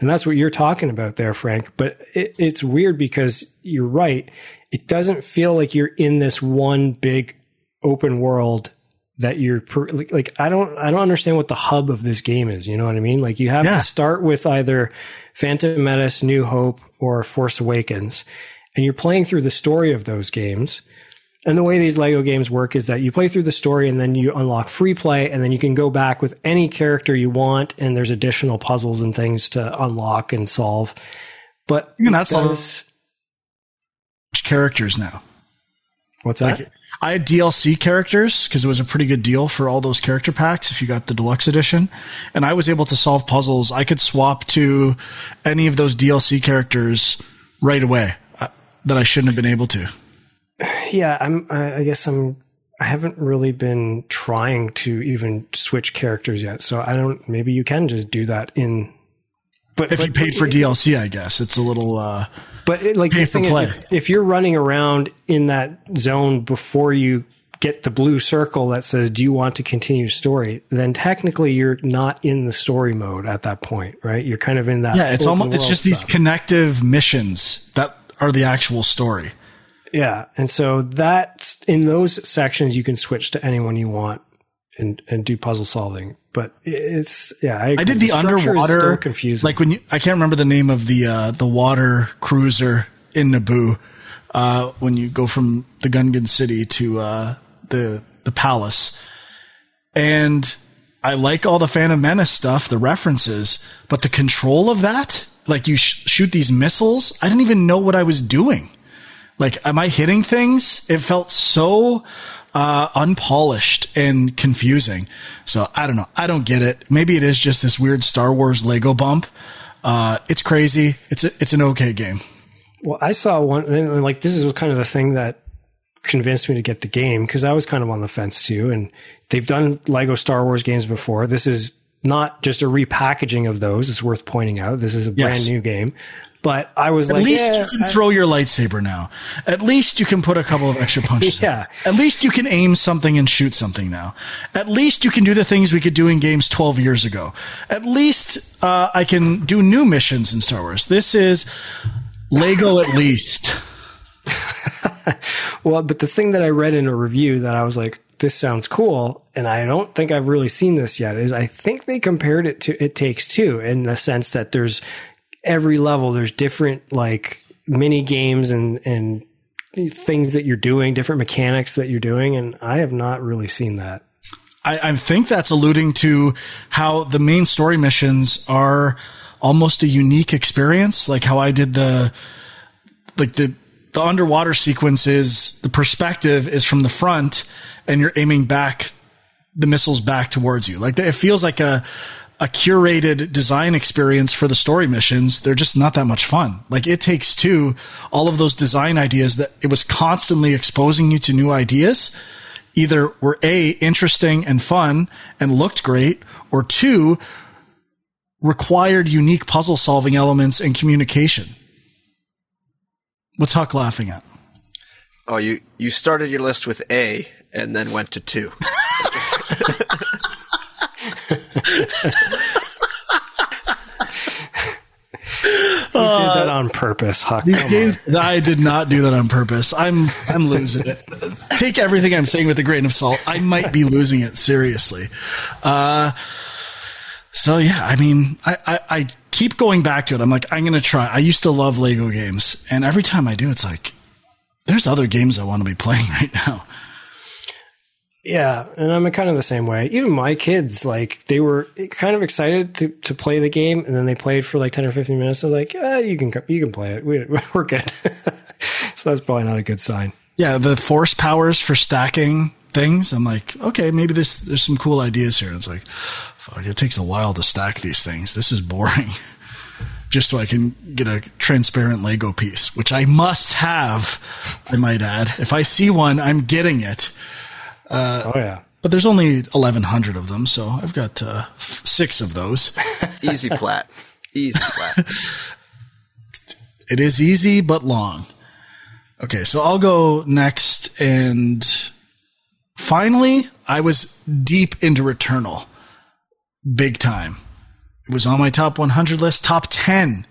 And that's what you're talking about there, Frank. But it, it's weird because you're right. It doesn't feel like you're in this one big open world that you're per, like, I don't, I don't understand what the hub of this game is. You know what I mean? Like you have yeah. to start with either Phantom Menace, New Hope, or Force Awakens, and you're playing through the story of those games and the way these Lego games work is that you play through the story and then you unlock free play and then you can go back with any character you want and there's additional puzzles and things to unlock and solve. But and that's all characters now. What's that? Like, I had DLC characters because it was a pretty good deal for all those character packs if you got the deluxe edition. And I was able to solve puzzles. I could swap to any of those DLC characters right away uh, that I shouldn't have been able to yeah, I'm. I guess I'm. I haven't really been trying to even switch characters yet, so I don't. Maybe you can just do that in. But if but, you paid for it, DLC, I guess it's a little. uh But it, like the thing is, if, if you're running around in that zone before you get the blue circle that says do you want to continue story then technically you're not in the story mode at that point right you're kind of in that yeah it's almost it's just stuff. these connective missions that are the actual story yeah, and so that in those sections you can switch to anyone you want and and do puzzle solving. But it's yeah, I, I did the, the underwater confusing. Like when you, I can't remember the name of the uh, the water cruiser in Naboo. Uh, when you go from the Gungan city to uh, the the palace, and I like all the Phantom Menace stuff, the references, but the control of that, like you sh- shoot these missiles, I didn't even know what I was doing. Like, am I hitting things? It felt so uh, unpolished and confusing. So I don't know. I don't get it. Maybe it is just this weird Star Wars Lego bump. Uh, it's crazy. It's a, it's an okay game. Well, I saw one, and like this is kind of the thing that convinced me to get the game because I was kind of on the fence too. And they've done Lego Star Wars games before. This is not just a repackaging of those. It's worth pointing out. This is a brand yes. new game. But I was like, At like, least yeah, you can I, throw your lightsaber now. At least you can put a couple of extra punches. *laughs* yeah. In. At least you can aim something and shoot something now. At least you can do the things we could do in games 12 years ago. At least uh, I can do new missions in Star Wars. This is Lego at least. *laughs* well, but the thing that I read in a review that I was like, this sounds cool, and I don't think I've really seen this yet, is I think they compared it to It Takes Two in the sense that there's every level there's different like mini games and and things that you're doing, different mechanics that you're doing, and I have not really seen that. I, I think that's alluding to how the main story missions are almost a unique experience, like how I did the like the the underwater sequence is the perspective is from the front and you're aiming back the missiles back towards you. Like it feels like a a curated design experience for the story missions, they're just not that much fun. Like it takes two, all of those design ideas that it was constantly exposing you to new ideas either were A, interesting and fun and looked great, or two, required unique puzzle solving elements and communication. What's Huck laughing at? Oh, you, you started your list with A and then went to two. *laughs* purpose, Huck. These Come games, I did not do that on purpose. I'm I'm losing it. Take everything I'm saying with a grain of salt. I might be losing it seriously. Uh, so yeah, I mean, I, I, I keep going back to it. I'm like, I'm gonna try. I used to love Lego games, and every time I do, it's like, there's other games I want to be playing *laughs* right now. Yeah, and I'm kind of the same way. Even my kids, like, they were kind of excited to, to play the game, and then they played for like 10 or 15 minutes. They're like, you can you can play it. We, *laughs* we're good. *laughs* so that's probably not a good sign. Yeah, the force powers for stacking things. I'm like, okay, maybe there's there's some cool ideas here. It's like, fuck, it takes a while to stack these things. This is boring. *laughs* Just so I can get a transparent Lego piece, which I must have, I might add. If I see one, I'm getting it. Oh yeah. But there's only 1,100 of them, so I've got uh, f- six of those. *laughs* Easy plat. Easy plat. *laughs* It is easy but long. Okay, so I'll go next, and finally, I was deep into Returnal, big time. It was on my top 100 list, top 10,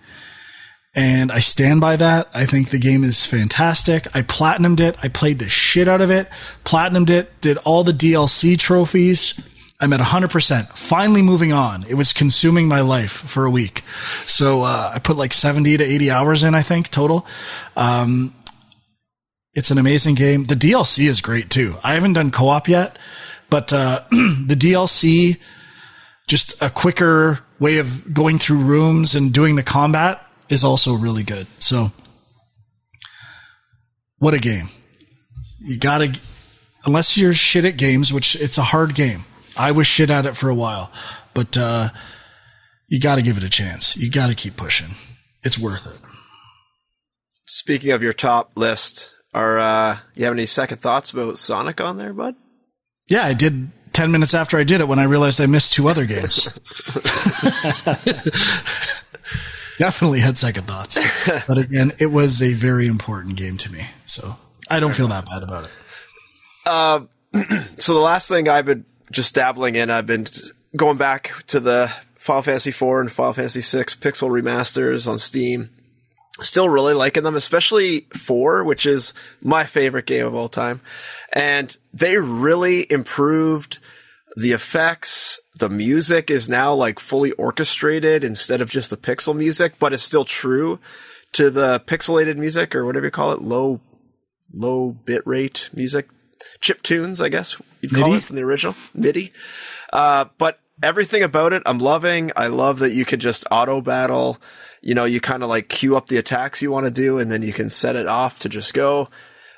and I stand by that. I think the game is fantastic. I platinumed it. I played the shit out of it, platinumed it, did all the DLC trophies. I'm at 100%. Finally moving on. It was consuming my life for a week. So, uh, I put like 70 to 80 hours in, I think, total. Um, it's an amazing game. The DLC is great too. I haven't done co-op yet, but, uh, *clears throat* the DLC, just a quicker way of going through rooms and doing the combat is also really good. So, what a game. You gotta, unless you're shit at games, which it's a hard game. I was shit at it for a while, but, uh, you gotta give it a chance. You gotta keep pushing. It's worth it. Speaking of your top list, are uh, you have any second thoughts about Sonic on there, bud? Yeah, I did 10 minutes after I did it when I realized I missed two other games. *laughs* *laughs* Definitely had second thoughts. *laughs* But again, it was a very important game to me. So I don't feel that bad about it. Uh, *clears throat* so the last thing I've been just dabbling in, I've been going back to the Final Fantasy IV and Final Fantasy VI pixel remasters on Steam. Still really liking them, especially 4, which is my favorite game of all time. And they really improved the effects. The music is now like fully orchestrated instead of just the pixel music, but it's still true to the pixelated music or whatever you call it, low, low bit rate music, chip tunes, I guess you'd call MIDI? it from the original MIDI. Uh, but everything about it, I'm loving. I love that you can just auto battle. You know, you kind of like queue up the attacks you want to do and then you can set it off to just go.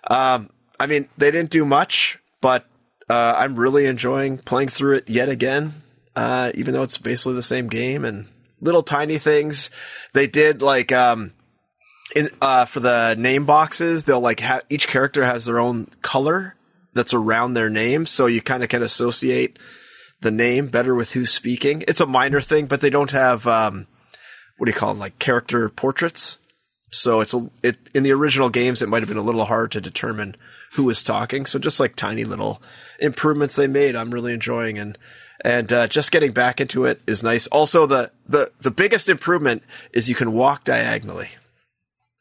Um, I mean, they didn't do much, but uh, I'm really enjoying playing through it yet again, uh, even though it's basically the same game and little tiny things. They did like, um, in, uh, for the name boxes, they'll like have each character has their own color that's around their name. So you kind of can associate the name better with who's speaking. It's a minor thing, but they don't have, um, what do you call it? Like character portraits. So it's a, it, in the original games, it might have been a little hard to determine who was talking. So just like tiny little improvements they made, I'm really enjoying and, and, uh, just getting back into it is nice. Also, the, the, the biggest improvement is you can walk diagonally.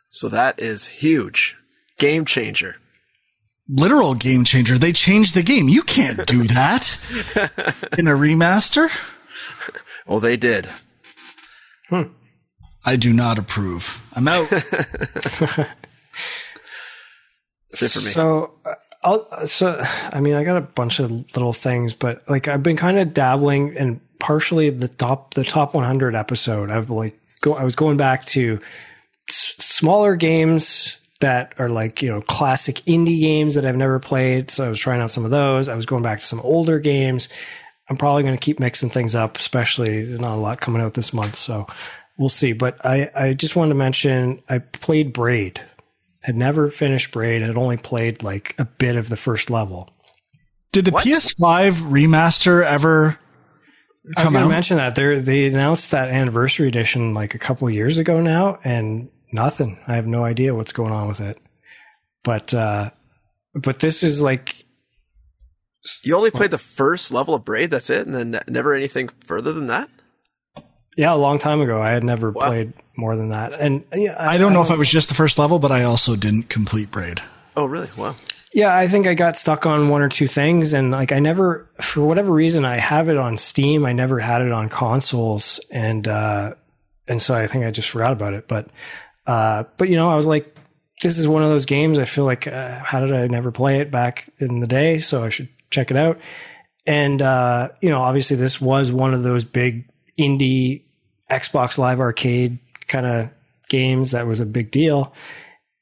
So that is huge. Game changer. Literal game changer. They changed the game. You can't do *laughs* that in a remaster. Oh, they did. I do not approve. I'm out. *laughs* That's it for me. So, uh, I'll, so I mean, I got a bunch of little things, but like I've been kind of dabbling and partially the top the top 100 episode. I've like go. I was going back to s- smaller games that are like you know classic indie games that I've never played. So I was trying out some of those. I was going back to some older games. I'm probably going to keep mixing things up, especially not a lot coming out this month. So we'll see. But I, I just wanted to mention I played Braid. Had never finished Braid. Had only played like a bit of the first level. Did the PS5 remaster ever I was come going out? to mention that they they announced that anniversary edition like a couple of years ago now, and nothing. I have no idea what's going on with it. But uh, but this is like You only played the first level of Braid, that's it, and then never anything further than that? Yeah, a long time ago. I had never wow. played more than that, and yeah, I, I don't know I if I was just the first level, but I also didn't complete Braid. Oh, really? Wow. Yeah, I think I got stuck on one or two things, and like I never, for whatever reason, I have it on Steam. I never had it on consoles, and uh, and so I think I just forgot about it. But uh, but you know, I was like, this is one of those games. I feel like, uh, how did I never play it back in the day? So I should check it out. And uh, you know, obviously, this was one of those big indie Xbox Live Arcade kind of games that was a big deal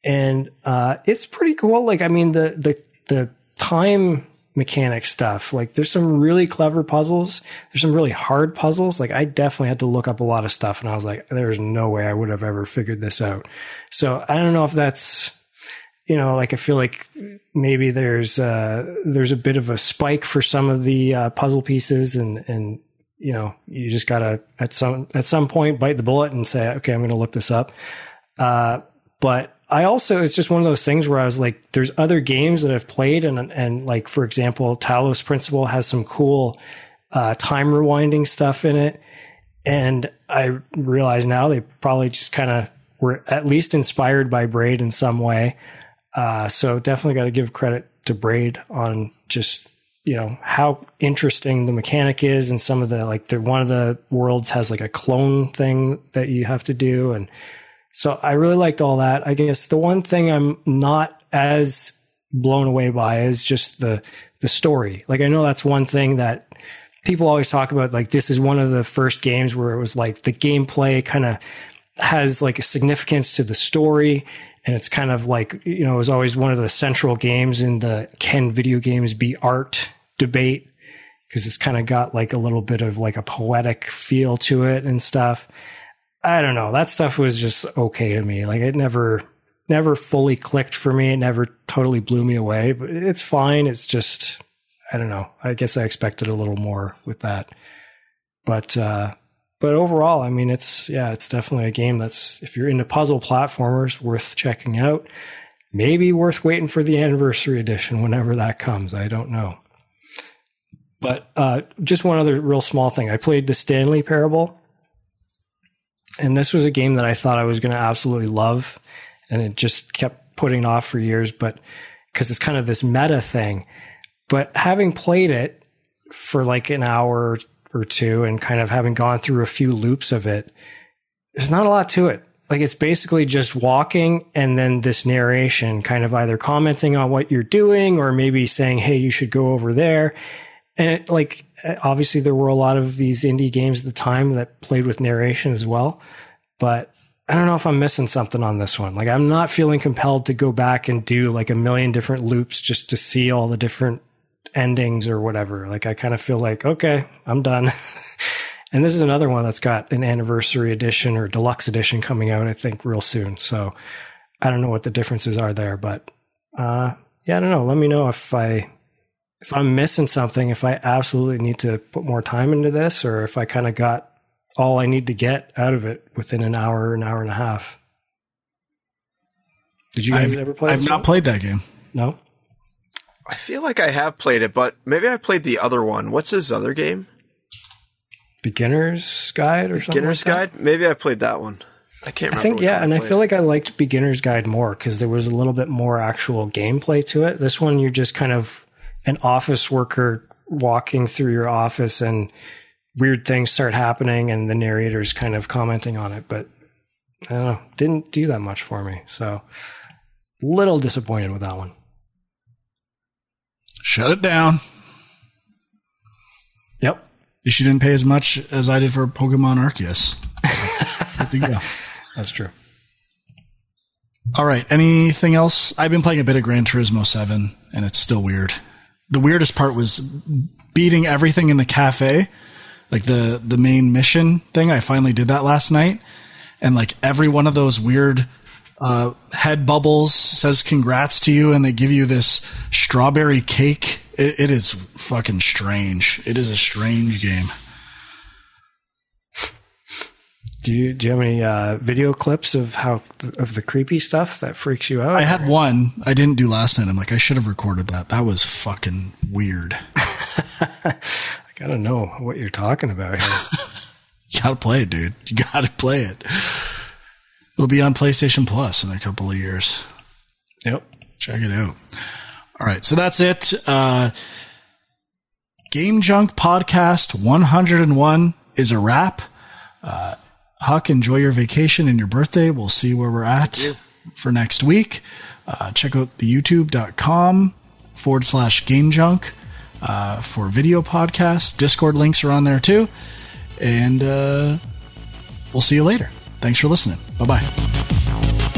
and uh, it's pretty cool. Like, I mean, the the the time mechanic stuff. Like, there's some really clever puzzles. There's some really hard puzzles. Like, I definitely had to look up a lot of stuff, and I was like, there's no way I would have ever figured this out. So I don't know if that's you know, like I feel like maybe there's uh, there's a bit of a spike for some of the uh, puzzle pieces, and and you know, you just gotta at some at some point bite the bullet and say, okay, I'm to look this up. Uh, but I also it's just one of those things where I was like, there's other games that I've played, and and like for example, Talos Principle has some cool uh, time rewinding stuff in it, and I realize now they probably just kind of were at least inspired by Braid in some way. Uh, so definitely got to give credit to Braid on just you know how interesting the mechanic is, and some of the like the one of the worlds has like a clone thing that you have to do, and so I really liked all that. I guess the one thing I'm not as blown away by is just the the story. Like I know that's one thing that people always talk about like this is one of the first games where it was like the gameplay kind of has like a significance to the story and it's kind of like you know it was always one of the central games in the can video games be art debate because it's kind of got like a little bit of like a poetic feel to it and stuff I don't know. That stuff was just okay to me. Like it never never fully clicked for me. It never totally blew me away, but it's fine. It's just I don't know. I guess I expected a little more with that. But uh but overall, I mean it's yeah, it's definitely a game that's if you're into puzzle platformers worth checking out. Maybe worth waiting for the anniversary edition whenever that comes. I don't know. But uh, just one other real small thing. I played the Stanley Parable and this was a game that I thought I was going to absolutely love, and it just kept putting off for years. But because it's kind of this meta thing, but having played it for like an hour or two, and kind of having gone through a few loops of it, there's not a lot to it. Like it's basically just walking and then this narration kind of either commenting on what you're doing or maybe saying, Hey, you should go over there. And it like obviously there were a lot of these indie games at the time that played with narration as well, but I don't know if I'm missing something on this one. Like I'm not feeling compelled to go back and do like a million different loops just to see all the different endings or whatever. Like I kind of feel like, okay, I'm done. *laughs* and this is another one that's got an anniversary edition or deluxe edition coming out, I think, real soon. So I don't know what the differences are there, but uh, yeah, I don't know. Let me know if I if I'm missing something, if I absolutely need to put more time into this, or if I kind of got all I need to get out of it within an hour, an hour and a half. Did you I've, ever play? I've not played that game. No. I feel like I have played it, but maybe I played the other one. What's his other game? Beginner's Guide or something. Beginner's like Guide. Maybe I played that one. I can't. Remember. I think yeah, and I feel like I liked Beginner's Guide more because there was a little bit more actual gameplay to it. This one, you're just kind of an office worker walking through your office and weird things start happening and the narrator's kind of commenting on it, but I don't know, didn't do that much for me. So little disappointed with that one. Shut it down. Yep. You didn't pay as much as I did for Pokemon Arceus. *laughs* That's true. All right. Anything else? I've been playing a bit of Gran Turismo 7 and it's still weird the weirdest part was beating everything in the cafe, like the the main mission thing. I finally did that last night, and like every one of those weird uh, head bubbles says congrats to you, and they give you this strawberry cake. It, it is fucking strange. It is a strange game. Do you do you have any uh, video clips of how of the creepy stuff that freaks you out? I had one. I didn't do last night. I'm like, I should have recorded that. That was fucking weird. *laughs* I gotta know what you're talking about here. *laughs* gotta play it, dude. You gotta play it. It'll be on PlayStation Plus in a couple of years. Yep. Check it out. All right, so that's it. Uh, Game Junk Podcast 101 is a wrap. Uh, Huck, enjoy your vacation and your birthday. We'll see where we're at for next week. Uh, check out the youtube.com forward slash game junk uh, for video podcasts. Discord links are on there too. And uh, we'll see you later. Thanks for listening. Bye bye.